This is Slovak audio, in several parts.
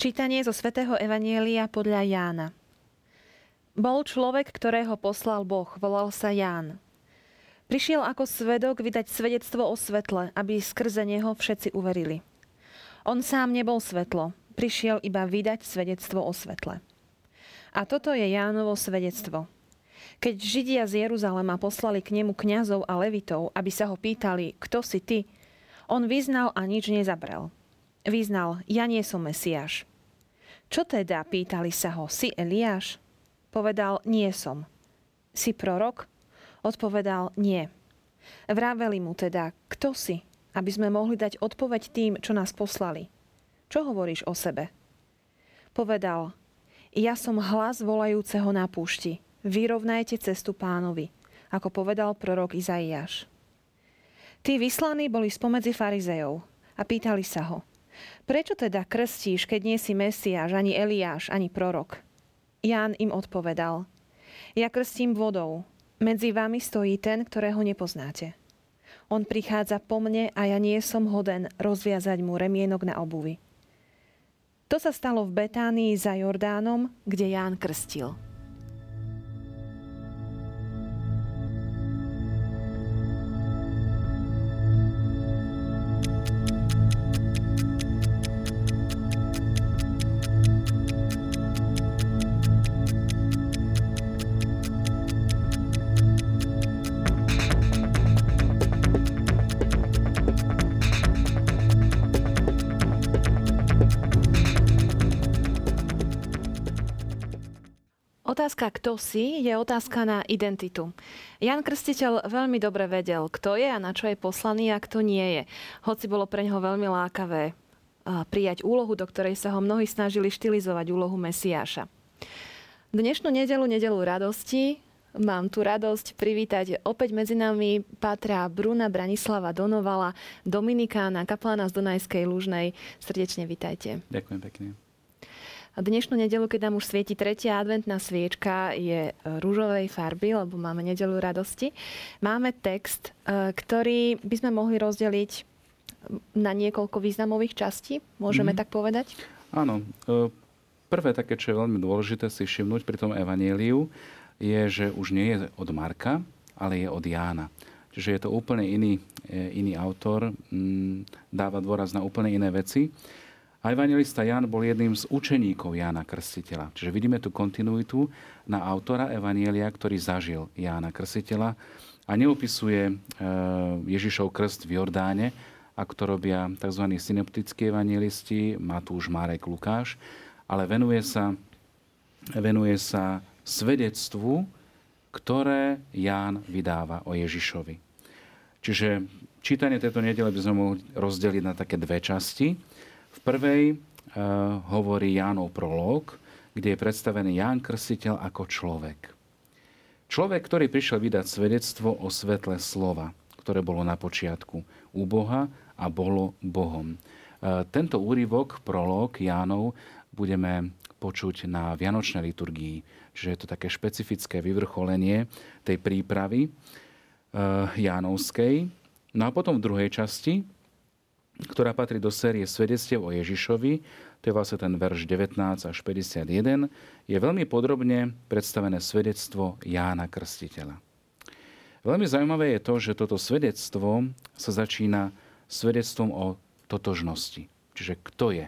Čítanie zo svätého Evanielia podľa Jána. Bol človek, ktorého poslal Boh, volal sa Ján. Prišiel ako svedok vydať svedectvo o svetle, aby skrze neho všetci uverili. On sám nebol svetlo, prišiel iba vydať svedectvo o svetle. A toto je Jánovo svedectvo. Keď Židia z Jeruzalema poslali k nemu kňazov a levitov, aby sa ho pýtali, kto si ty, on vyznal a nič nezabrel. Vyznal, ja nie som Mesiáš. Čo teda, pýtali sa ho, si Eliáš? Povedal, nie som. Si prorok? Odpovedal, nie. Vráveli mu teda, kto si, aby sme mohli dať odpoveď tým, čo nás poslali. Čo hovoríš o sebe? Povedal, ja som hlas volajúceho na púšti. Vyrovnajte cestu pánovi, ako povedal prorok Izaiáš. Tí vyslaní boli spomedzi farizejov a pýtali sa ho, Prečo teda krstíš, keď nie si Mesiáš, ani Eliáš, ani prorok? Ján im odpovedal. Ja krstím vodou. Medzi vami stojí ten, ktorého nepoznáte. On prichádza po mne a ja nie som hoden rozviazať mu remienok na obuvi. To sa stalo v Betánii za Jordánom, kde Ján krstil. Otázka, kto si, je otázka na identitu. Jan Krstiteľ veľmi dobre vedel, kto je a na čo je poslaný a kto nie je. Hoci bolo pre neho veľmi lákavé prijať úlohu, do ktorej sa ho mnohí snažili štilizovať úlohu Mesiáša. Dnešnú nedelu, nedelu radosti, Mám tu radosť privítať opäť medzi nami Patra Bruna Branislava Donovala, Dominikána, kaplána z Dunajskej Lužnej. Srdečne vitajte. Ďakujem pekne. Dnešnú nedelu, keď nám už svieti tretia adventná sviečka, je rúžovej farby, lebo máme nedelu radosti. Máme text, e, ktorý by sme mohli rozdeliť na niekoľko významových častí, môžeme mm-hmm. tak povedať? Áno. E, prvé také, čo je veľmi dôležité si všimnúť pri tom evanieliu, je, že už nie je od Marka, ale je od Jána. Čiže je to úplne iný, e, iný autor, dáva dôraz na úplne iné veci. A evangelista Jan bol jedným z učeníkov Jána Krstiteľa. Čiže vidíme tu kontinuitu na autora Evanielia, ktorý zažil Jána Krstiteľa a neopisuje e, Ježišov krst v Jordáne, ako to robia tzv. synoptickí evangelisti, Matúš, Marek, Lukáš, ale venuje sa, venuje sa svedectvu, ktoré Ján vydáva o Ježišovi. Čiže čítanie tejto nedele by sme mohli rozdeliť na také dve časti. V prvej uh, hovorí Jánov prolog, kde je predstavený Ján Krstiteľ ako človek. Človek, ktorý prišiel vydať svedectvo o svetle slova, ktoré bolo na počiatku u Boha a bolo Bohom. Uh, tento úryvok, prolog Jánov, budeme počuť na Vianočnej liturgii. Čiže je to také špecifické vyvrcholenie tej prípravy uh, Jánovskej. No a potom v druhej časti ktorá patrí do série Svedectiev o Ježišovi, to je vlastne ten verš 19 až 51, je veľmi podrobne predstavené svedectvo Jána Krstiteľa. Veľmi zaujímavé je to, že toto svedectvo sa začína svedectvom o totožnosti. Čiže kto je?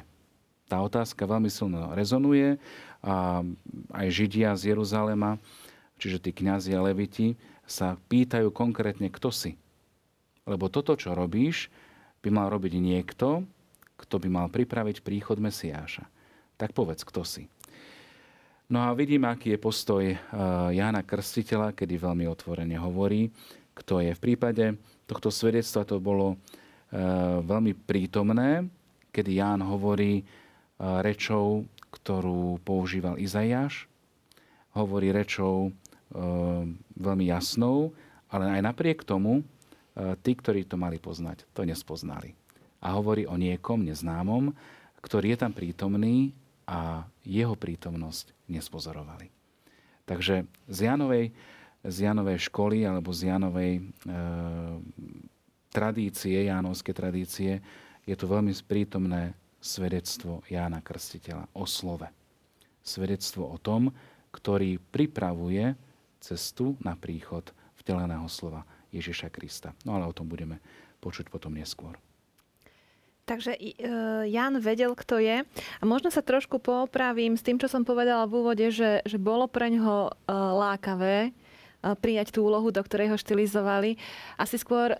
Tá otázka veľmi silno rezonuje a aj Židia z Jeruzalema, čiže tí kňazi a leviti, sa pýtajú konkrétne, kto si. Lebo toto, čo robíš, by mal robiť niekto, kto by mal pripraviť príchod Mesiáša. Tak povedz, kto si. No a vidím, aký je postoj eh, Jána Krstiteľa, kedy veľmi otvorene hovorí, kto je. V prípade tohto svedectva to bolo eh, veľmi prítomné, kedy Ján hovorí eh, rečou, ktorú používal Izajáš, hovorí rečou veľmi jasnou, ale aj napriek tomu tí, ktorí to mali poznať, to nespoznali. A hovorí o niekom neznámom, ktorý je tam prítomný a jeho prítomnosť nespozorovali. Takže z Janovej, z Janovej školy alebo z Janovej e, tradície, Jánovské tradície, je tu veľmi prítomné svedectvo Jána Krstiteľa o slove. Svedectvo o tom, ktorý pripravuje cestu na príchod vteleného slova Ježiša Krista. No ale o tom budeme počuť potom neskôr. Takže e, Jan vedel, kto je. A možno sa trošku popravím s tým, čo som povedala v úvode, že, že bolo pre ňoho e, lákavé prijať tú úlohu, do ktorej ho štilizovali. Asi skôr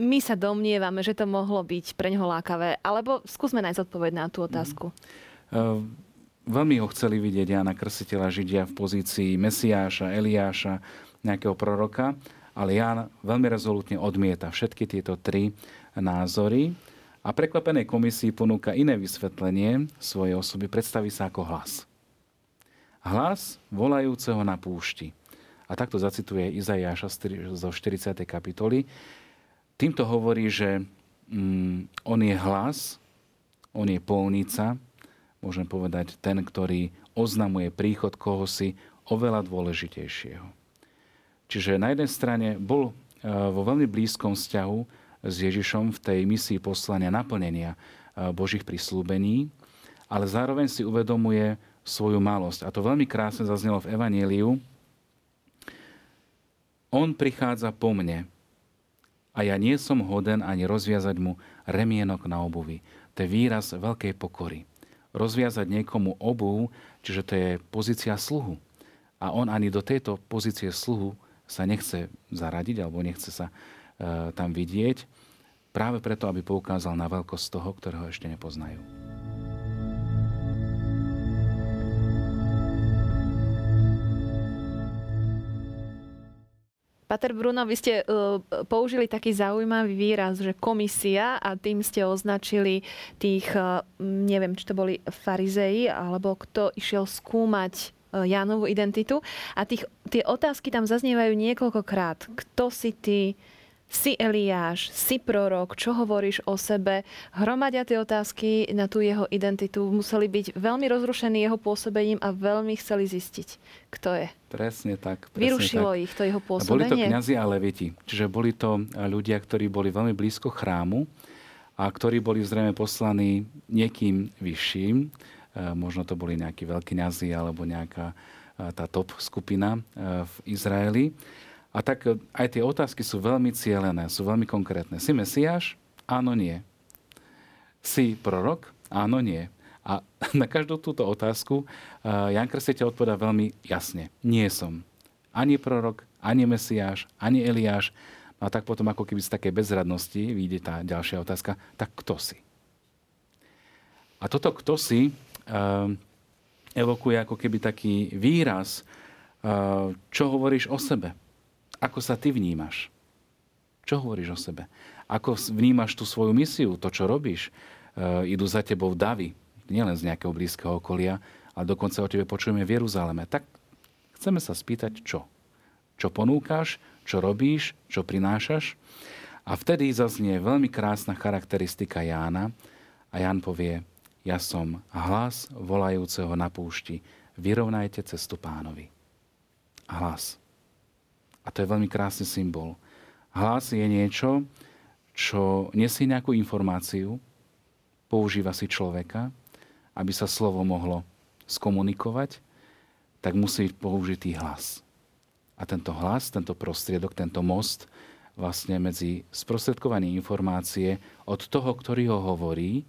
my sa domnievame, že to mohlo byť pre neho lákavé. Alebo skúsme nájsť odpoveď na tú otázku. Mm. Veľmi ho chceli vidieť Jana Krstiteľa Židia v pozícii Mesiáša, Eliáša, nejakého proroka, ale Jan veľmi rezolutne odmieta všetky tieto tri názory a prekvapenej komisii ponúka iné vysvetlenie svojej osoby, predstaví sa ako hlas. Hlas volajúceho na púšti. A takto zacituje Izajáša zo 40. kapitoly. Týmto hovorí, že mm, on je hlas, on je polnica, môžem povedať ten, ktorý oznamuje príchod koho si oveľa dôležitejšieho. Čiže na jednej strane bol e, vo veľmi blízkom vzťahu s Ježišom v tej misii poslania naplnenia e, Božích prislúbení, ale zároveň si uvedomuje svoju malosť. A to veľmi krásne zaznelo v Evanieliu, on prichádza po mne a ja nie som hoden ani rozviazať mu remienok na obuvi. To je výraz veľkej pokory. Rozviazať niekomu obuv, čiže to je pozícia sluhu. A on ani do tejto pozície sluhu sa nechce zaradiť alebo nechce sa e, tam vidieť, práve preto, aby poukázal na veľkosť toho, ktorého ešte nepoznajú. Pater Bruno, vy ste uh, použili taký zaujímavý výraz, že komisia a tým ste označili tých, uh, neviem, či to boli farizei, alebo kto išiel skúmať Jánovú identitu. A tých, tie otázky tam zaznievajú niekoľkokrát. Kto si ty? si Eliáš, si prorok, čo hovoríš o sebe. Hromadia tie otázky na tú jeho identitu museli byť veľmi rozrušení jeho pôsobením a veľmi chceli zistiť, kto je. Presne tak. Presne Vyrušilo tak. ich to jeho pôsobenie. Boli to kňazi a leviti. Čiže boli to ľudia, ktorí boli veľmi blízko chrámu a ktorí boli zrejme poslaní niekým vyšším. E, možno to boli nejakí veľkí kňazi alebo nejaká e, tá top skupina e, v Izraeli. A tak aj tie otázky sú veľmi cielené, sú veľmi konkrétne. Si Mesiáš? Áno, nie. Si prorok? Áno, nie. A na každú túto otázku Jan Krstiteľ odpovedá veľmi jasne. Nie som. Ani prorok, ani Mesiáš, ani Eliáš. A tak potom ako keby z takej bezradnosti vyjde tá ďalšia otázka. Tak kto si? A toto kto si evokuje ako keby taký výraz, uh, čo hovoríš o sebe. Ako sa ty vnímaš? Čo hovoríš o sebe? Ako vnímaš tú svoju misiu, to, čo robíš? E, idú za tebou davy, nielen z nejakého blízkeho okolia, ale dokonca o tebe počujeme v Jeruzaleme. Tak chceme sa spýtať, čo? Čo ponúkaš, čo robíš, čo prinášaš? A vtedy zaznie veľmi krásna charakteristika Jána a Ján povie, ja som hlas volajúceho na púšti, vyrovnajte cestu pánovi. Hlas. A to je veľmi krásny symbol. Hlas je niečo, čo nesie nejakú informáciu, používa si človeka, aby sa slovo mohlo skomunikovať, tak musí byť použitý hlas. A tento hlas, tento prostriedok, tento most vlastne medzi sprostredkovaním informácie od toho, ktorý ho hovorí,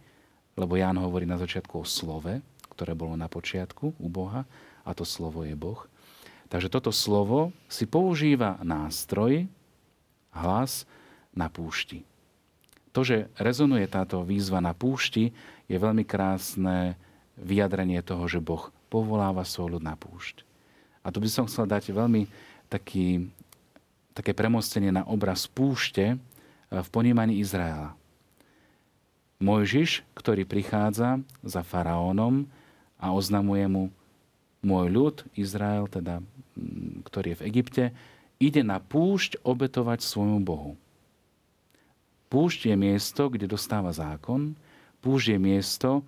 lebo Ján hovorí na začiatku o slove, ktoré bolo na počiatku u Boha, a to slovo je Boh. Takže toto slovo si používa nástroj, hlas na púšti. To, že rezonuje táto výzva na púšti, je veľmi krásne vyjadrenie toho, že Boh povoláva svoj ľud na púšť. A tu by som chcel dať veľmi taký, také premostenie na obraz púšte eh, v ponímaní Izraela. Mojžiš, ktorý prichádza za faraónom a oznamuje mu, môj ľud, Izrael, teda, ktorý je v Egypte, ide na púšť obetovať svojmu Bohu. Púšť je miesto, kde dostáva zákon, púšť je miesto, e,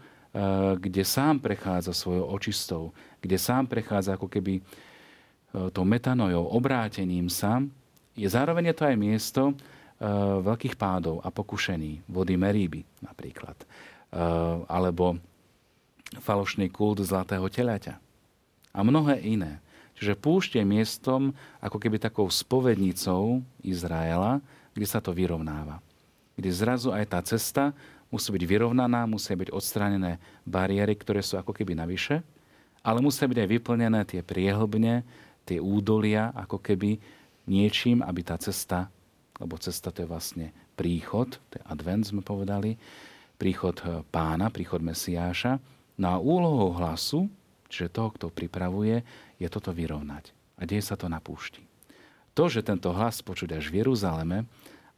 kde sám prechádza svojou očistou, kde sám prechádza ako keby e, tou metanojou, obrátením sa. Je zároveň to aj miesto veľkých pádov a pokušení, vody Meríby napríklad. alebo falošný kult zlatého telaťa. A mnohé iné. Čiže púšť je miestom ako keby takou spovednicou Izraela, kde sa to vyrovnáva. Kde zrazu aj tá cesta musí byť vyrovnaná, musia byť odstránené bariéry, ktoré sú ako keby navyše, ale musia byť aj vyplnené tie priehlbne, tie údolia, ako keby niečím, aby tá cesta, lebo cesta to je vlastne príchod, to je advent sme povedali, príchod eh, pána, príchod Mesiáša. No a úlohou hlasu, čiže toho, kto pripravuje, je toto vyrovnať. A deje sa to na púšti. To, že tento hlas počuť až v Jeruzaleme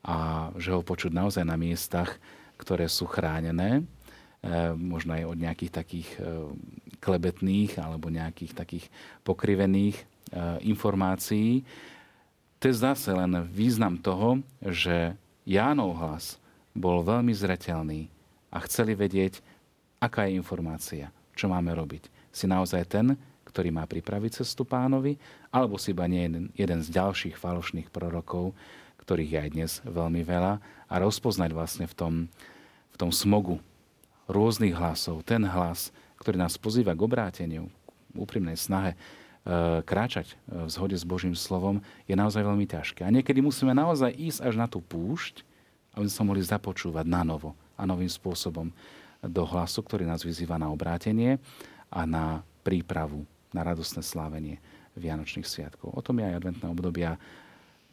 a že ho počuť naozaj na miestach, ktoré sú chránené, eh, možno aj od nejakých takých eh, klebetných alebo nejakých takých pokrivených informácií, to je zase len význam toho, že Jánov hlas bol veľmi zretelný a chceli vedieť, aká je informácia, čo máme robiť. Si naozaj ten, ktorý má pripraviť cestu pánovi, alebo si iba nie jeden, jeden z ďalších falošných prorokov, ktorých je aj dnes veľmi veľa, a rozpoznať vlastne v tom, v tom smogu rôznych hlasov, ten hlas, ktorý nás pozýva k obráteniu, k úprimnej snahe kráčať v zhode s Božím slovom, je naozaj veľmi ťažké. A niekedy musíme naozaj ísť až na tú púšť, aby sme sa mohli započúvať na novo a novým spôsobom do hlasu, ktorý nás vyzýva na obrátenie a na prípravu, na radostné slávenie Vianočných sviatkov. O tom je aj adventné obdobia.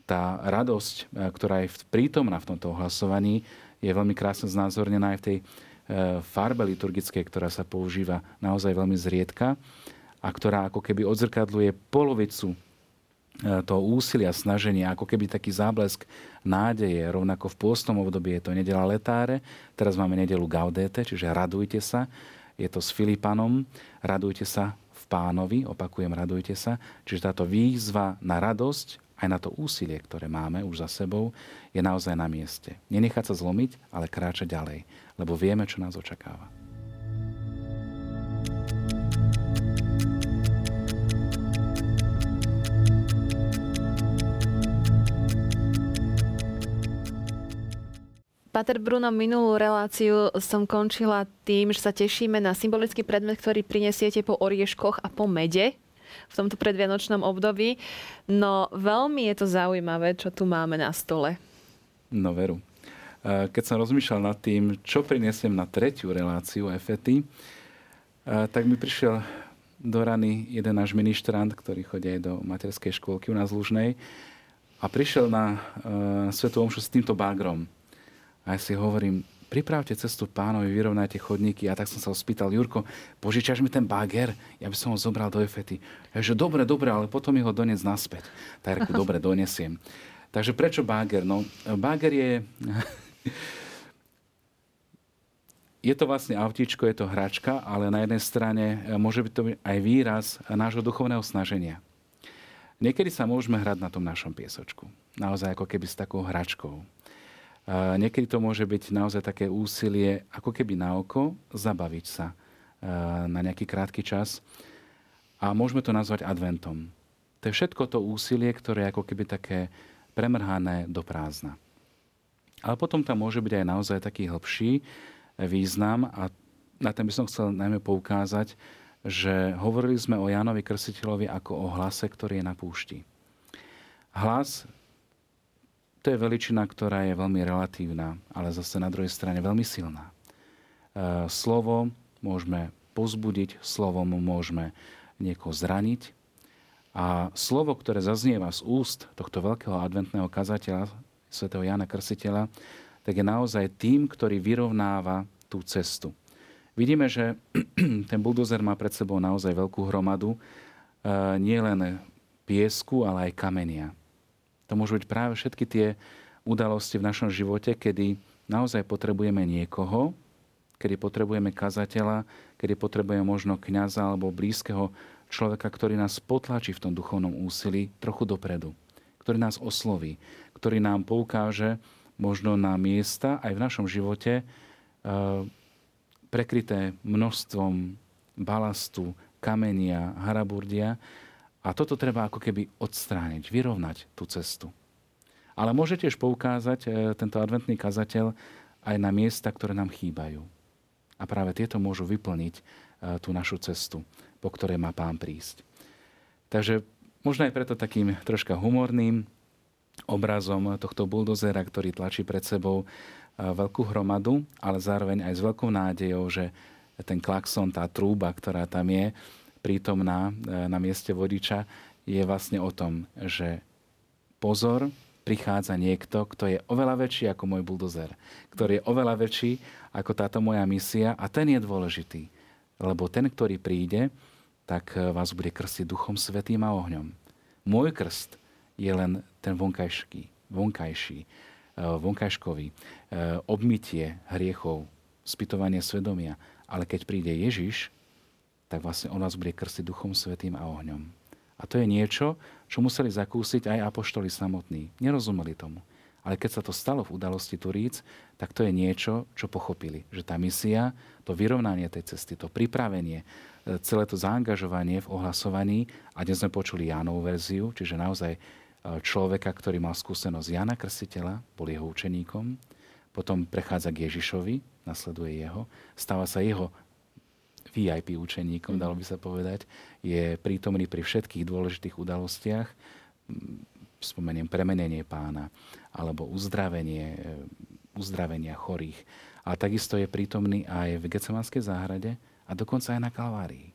Tá radosť, e, ktorá je prítomná v tomto ohlasovaní, je veľmi krásne znázornená aj v tej e, farbe liturgickej, ktorá sa používa naozaj veľmi zriedka a ktorá ako keby odzrkadluje polovicu E, toho úsilia, snaženia, ako keby taký záblesk nádeje. Rovnako v pôstnom období je to nedela letáre, teraz máme nedelu Gaudete, čiže radujte sa. Je to s Filipanom, radujte sa v pánovi, opakujem, radujte sa. Čiže táto výzva na radosť, aj na to úsilie, ktoré máme už za sebou, je naozaj na mieste. Nenechať sa zlomiť, ale kráčať ďalej, lebo vieme, čo nás očakáva. Pater Bruno, minulú reláciu som končila tým, že sa tešíme na symbolický predmet, ktorý prinesiete po orieškoch a po mede v tomto predvianočnom období. No veľmi je to zaujímavé, čo tu máme na stole. No veru. Keď som rozmýšľal nad tým, čo prinesiem na tretiu reláciu Efety, tak mi prišiel do rany jeden náš ministrant, ktorý chodí aj do materskej škôlky u nás Lužnej a prišiel na Svetu Omšu s týmto bagrom a ja si hovorím, pripravte cestu pánovi, vyrovnajte chodníky. A tak som sa ho spýtal, Jurko, požičaš mi ten bager? Ja by som ho zobral do efety. Ja že dobre, dobre, ale potom mi ho doniec naspäť. Tak reku, dobre, donesiem. Takže prečo bager? No, bager je... je to vlastne autíčko, je to hračka, ale na jednej strane e, môže byť to aj výraz nášho duchovného snaženia. Niekedy sa môžeme hrať na tom našom piesočku. Naozaj ako keby s takou hračkou. Niekedy to môže byť naozaj také úsilie, ako keby na oko, zabaviť sa na nejaký krátky čas. A môžeme to nazvať adventom. To je všetko to úsilie, ktoré je ako keby také premrhané do prázdna. Ale potom tam môže byť aj naozaj taký hlbší význam a na ten by som chcel najmä poukázať, že hovorili sme o Jánovi Krstiteľovi ako o hlase, ktorý je na púšti. Hlas to je veličina, ktorá je veľmi relatívna, ale zase na druhej strane veľmi silná. E, slovo môžeme pozbudiť, slovom môžeme niekoho zraniť. A slovo, ktoré zaznieva z úst tohto veľkého adventného kazateľa, svätého Jana Krsiteľa, tak je naozaj tým, ktorý vyrovnáva tú cestu. Vidíme, že ten buldozer má pred sebou naozaj veľkú hromadu, e, nie len piesku, ale aj kamenia. To môžu byť práve všetky tie udalosti v našom živote, kedy naozaj potrebujeme niekoho, kedy potrebujeme kazateľa, kedy potrebujeme možno kňaza alebo blízkeho človeka, ktorý nás potlačí v tom duchovnom úsilí trochu dopredu, ktorý nás osloví, ktorý nám poukáže možno na miesta aj v našom živote e, prekryté množstvom balastu, kamenia, haraburdia, a toto treba ako keby odstrániť, vyrovnať tú cestu. Ale môže tiež poukázať e, tento adventný kazateľ aj na miesta, ktoré nám chýbajú. A práve tieto môžu vyplniť tú našu cestu, po ktorej má pán prísť. Takže možno aj preto takým troška humorným obrazom tohto buldozera, ktorý tlačí pred sebou veľkú hromadu, ale zároveň aj s veľkou nádejou, že ten klakson, tá trúba, ktorá tam je prítomná na mieste vodiča, je vlastne o tom, že pozor, prichádza niekto, kto je oveľa väčší ako môj buldozer, ktorý je oveľa väčší ako táto moja misia a ten je dôležitý. Lebo ten, ktorý príde, tak eh, vás bude krstiť Duchom Svetým a ohňom. Môj krst je len ten vonkajšký, vonkajší, eh, vonkajškový, obmytie hriechov, spytovanie svedomia. Ale keď príde Ježiš, tak vlastne on vás bude krstiť Duchom Svetým a ohňom. A to je niečo, čo museli zakúsiť aj apoštoli samotní. Nerozumeli tomu. Ale keď sa to stalo v udalosti Turíc, tak to je niečo, čo pochopili. Že tá misia, to vyrovnanie tej cesty, to pripravenie, e, celé to zaangažovanie v ohlasovaní, a dnes sme počuli Jánovú verziu, čiže naozaj e, človeka, ktorý mal skúsenosť Jana Krstiteľa, bol jeho učeníkom, potom prechádza k Ježišovi, nasleduje jeho, stáva sa jeho VIP učeníkom, dalo by sa povedať, je prítomný pri všetkých dôležitých udalostiach. Spomeniem premenenie pána, alebo uzdravenie, e, uzdravenia chorých. A takisto je prítomný aj v Gecemanskej záhrade a dokonca aj na Kalvárii.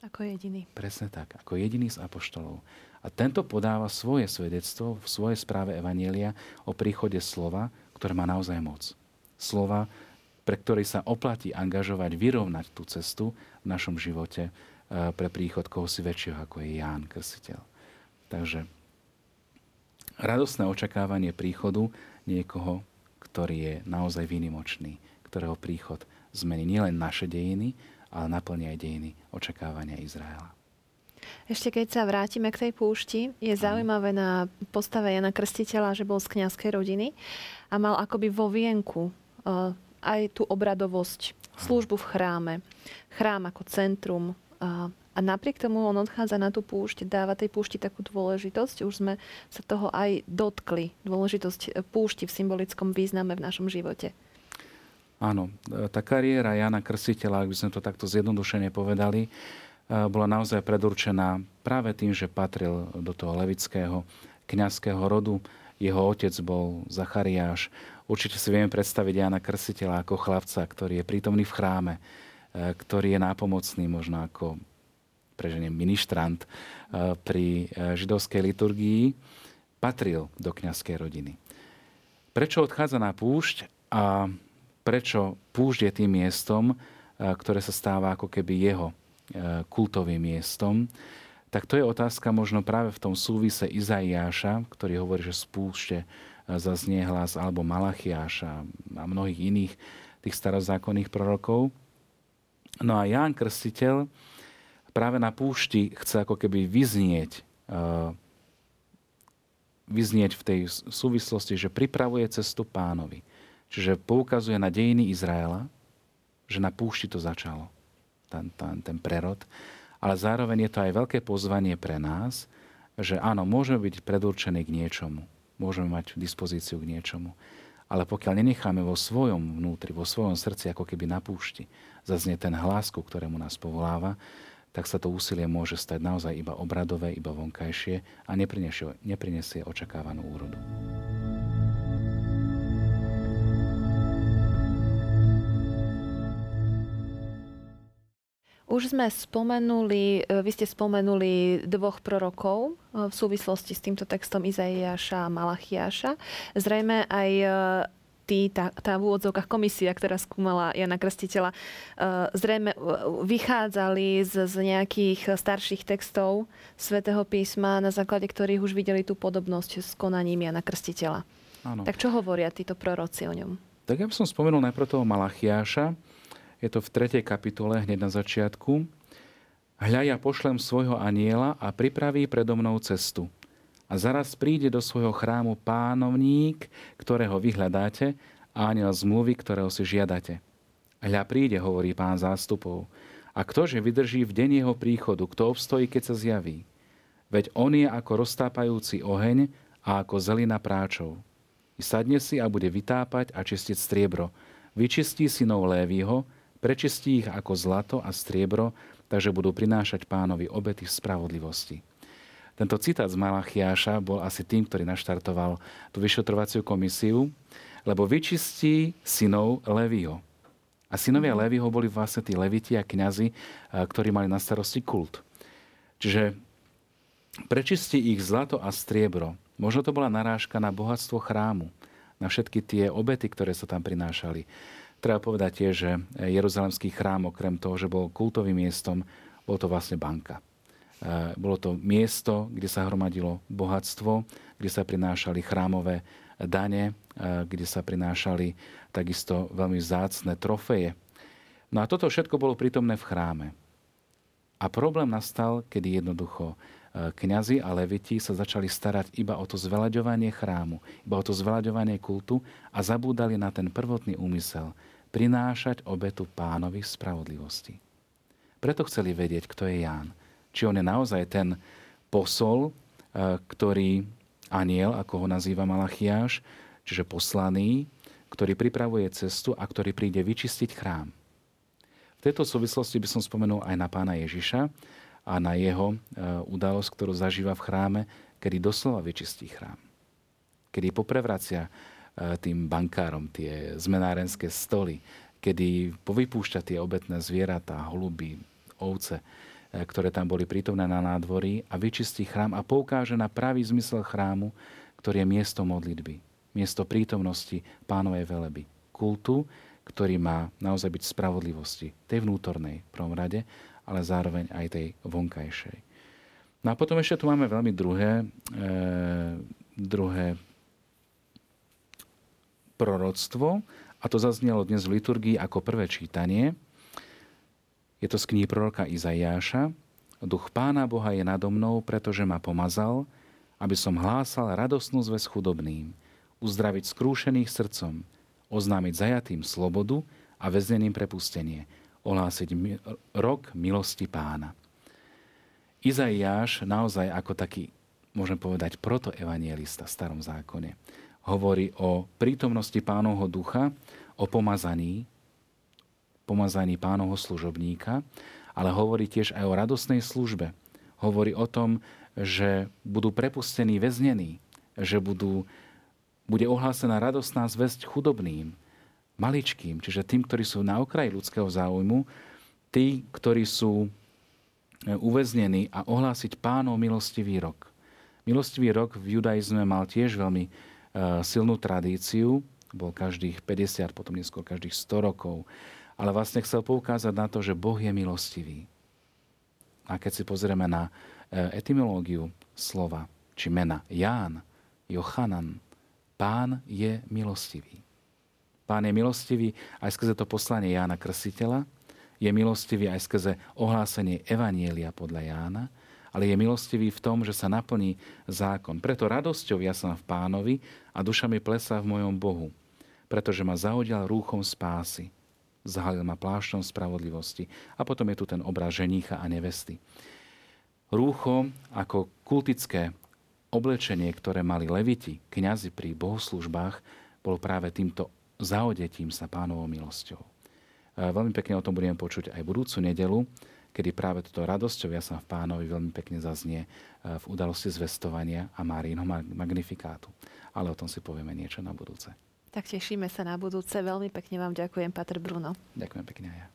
Ako jediný. Presne tak, ako jediný z apoštolov. A tento podáva svoje svedectvo v svojej správe Evanielia o príchode slova, ktoré má naozaj moc. Slova, pre ktorý sa oplatí angažovať, vyrovnať tú cestu v našom živote e, pre príchod koho si väčšieho, ako je Ján Krstiteľ. Takže radosné očakávanie príchodu niekoho, ktorý je naozaj výnimočný, ktorého príchod zmení nielen naše dejiny, ale naplní aj dejiny očakávania Izraela. Ešte keď sa vrátime k tej púšti, je zaujímavé na postave Jana Krstiteľa, že bol z kniazkej rodiny a mal akoby vo vienku e, aj tú obradovosť, službu v chráme, chrám ako centrum. A, napriek tomu on odchádza na tú púšť, dáva tej púšti takú dôležitosť. Už sme sa toho aj dotkli. Dôležitosť púšti v symbolickom význame v našom živote. Áno, tá kariéra Jana Krstiteľa, ak by sme to takto zjednodušene povedali, bola naozaj predurčená práve tým, že patril do toho levického kňazského rodu. Jeho otec bol Zachariáš, Určite si vieme predstaviť Jana Krstiteľa ako chlapca, ktorý je prítomný v chráme, e, ktorý je nápomocný možno ako preženiem ministrant e, pri e, židovskej liturgii, patril do kňazskej rodiny. Prečo odchádza na púšť a prečo púšť je tým miestom, ktoré sa stáva ako keby jeho kultovým miestom, tak to je otázka možno práve v tom súvise Izaiáša, ktorý hovorí, že z púšte zaznie hlas alebo Malachiáš a, mnohých iných tých starozákonných prorokov. No a Ján Krstiteľ práve na púšti chce ako keby vyznieť, uh, vyznieť v tej súvislosti, že pripravuje cestu pánovi. Čiže poukazuje na dejiny Izraela, že na púšti to začalo, ten, ten, ten prerod. Ale zároveň je to aj veľké pozvanie pre nás, že áno, môžeme byť predurčení k niečomu môžeme mať dispozíciu k niečomu. Ale pokiaľ nenecháme vo svojom vnútri, vo svojom srdci, ako keby na púšti, zaznie ten hlas, ku ktorému nás povoláva, tak sa to úsilie môže stať naozaj iba obradové, iba vonkajšie a neprinesie, očakávanú úrodu. Už sme spomenuli, e, vy ste spomenuli dvoch prorokov e, v súvislosti s týmto textom Izaiáša a Malachiáša. Zrejme aj e, tí, tá, tá v úvodzovkách komisia, ktorá skúmala Jana Krstiteľa, zrejme vychádzali z, z nejakých starších textov svätého písma, na základe ktorých už videli tú podobnosť s konaním Jana Krstiteľa. Áno. Tak čo hovoria títo proroci o ňom? Tak ja by som spomenul najprv toho Malachiáša, je to v 3. kapitole hneď na začiatku. Hľa ja pošlem svojho aniela a pripraví predo mnou cestu. A zaraz príde do svojho chrámu pánovník, ktorého vy hľadáte, a aniel zmluvy, ktorého si žiadate. Hľa príde, hovorí pán zástupov. A ktože vydrží v deň jeho príchodu, kto obstojí, keď sa zjaví? Veď on je ako roztápajúci oheň a ako zelina práčov. I sadne si a bude vytápať a čistiť striebro. Vyčistí synov Lévyho, Prečistí ich ako zlato a striebro, takže budú prinášať pánovi obety v spravodlivosti. Tento citát z Malachiáša bol asi tým, ktorý naštartoval tú vyšetrovaciu komisiu, lebo vyčistí synov Levího. A synovia mhm. Levího boli vlastne tí leviti a kňazi, ktorí mali na starosti kult. Čiže prečistí ich zlato a striebro. Možno to bola narážka na bohatstvo chrámu, na všetky tie obety, ktoré sa tam prinášali. Treba povedať tiež, že Jeruzalemský chrám, okrem toho, že bol kultovým miestom, bol to vlastne banka. Eh, bolo to miesto, kde sa hromadilo bohatstvo, kde sa prinášali chrámové dane, eh, kde sa prinášali takisto veľmi vzácne trofeje. No a toto všetko bolo prítomné v chráme. A problém nastal, kedy jednoducho kňazi a leviti sa začali starať iba o to zvelaďovanie chrámu, iba o to zvelaďovanie kultu a zabúdali na ten prvotný úmysel prinášať obetu pánovi spravodlivosti. Preto chceli vedieť, kto je Ján či on je naozaj ten posol, e, ktorý aniel, ako ho nazýva Malachiáš, čiže poslaný, ktorý pripravuje cestu a ktorý príde vyčistiť chrám. V tejto súvislosti by som spomenul aj na pána Ježiša a na jeho e, udalosť, ktorú zažíva v chráme, kedy doslova vyčistí chrám. Kedy poprevracia e, tým bankárom tie zmenárenské stoly, kedy povypúšťa tie obetné zvieratá, holuby, ovce, E, ktoré tam boli prítomné na nádvorí a vyčistí chrám a poukáže na pravý zmysel chrámu, ktorý je miesto modlitby, miesto prítomnosti pánovej veleby, kultu, ktorý má naozaj byť spravodlivosti, tej vnútornej v prvom rade, ale zároveň aj tej vonkajšej. No a potom ešte tu máme veľmi druhé, e, druhé proroctvo, a to zaznelo dnes v liturgii ako prvé čítanie, je to z knihy proroka Izaiáša. Duch Pána Boha je nado mnou, pretože ma pomazal, aby som hlásal radosnú zväz chudobným, uzdraviť skrúšených srdcom, oznámiť zajatým slobodu a väzneným prepustenie, ohlásiť rok milosti pána. Izaiáš naozaj ako taký, môžem povedať, protoevangelista v starom zákone hovorí o prítomnosti pánovho ducha, o pomazaní, pomazaní pánovho služobníka, ale hovorí tiež aj o radosnej službe. Hovorí o tom, že budú prepustení väznení, že budú, bude ohlásená radostná zväzť chudobným, maličkým, čiže tým, ktorí sú na okraji ľudského záujmu, tí, ktorí sú e, uväznení a ohlásiť pánov milostivý rok. Milostivý rok v judaizme mal tiež veľmi e, silnú tradíciu, bol každých 50, potom neskôr každých 100 rokov ale vlastne chcel poukázať na to, že Boh je milostivý. A keď si pozrieme na e, etymológiu slova, či mena Ján, Jochanan, Pán je milostivý. Pán je milostivý aj skrze to poslanie Jána Krsiteľa, je milostivý aj skrze ohlásenie Evanielia podľa Jána, ale je milostivý v tom, že sa naplní zákon. Preto radosťou ja som v pánovi a duša mi plesá v mojom Bohu, pretože ma zahodil rúchom spásy zahalil ma plášťom spravodlivosti. A potom je tu ten obraz ženícha a nevesty. Rúcho ako kultické oblečenie, ktoré mali leviti, kňazi pri bohoslužbách, bol práve týmto zaodetím sa pánovou milosťou. Veľmi pekne o tom budeme počuť aj budúcu nedelu, kedy práve toto radosťou ja som v pánovi veľmi pekne zaznie v udalosti zvestovania a Márínho magnifikátu. Ale o tom si povieme niečo na budúce. Tak tešíme sa na budúce. Veľmi pekne vám ďakujem, Patr Bruno. Ďakujem pekne aj ja.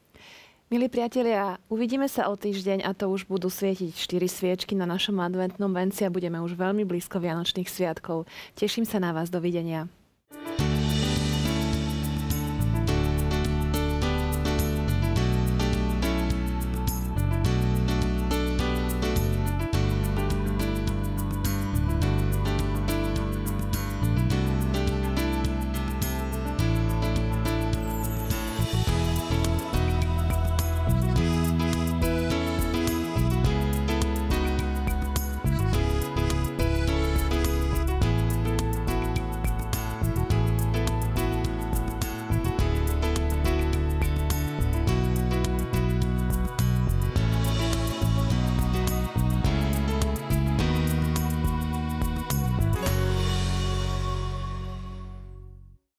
Milí priatelia, uvidíme sa o týždeň a to už budú svietiť 4 sviečky na našom adventnom venci a budeme už veľmi blízko Vianočných sviatkov. Teším sa na vás. Dovidenia.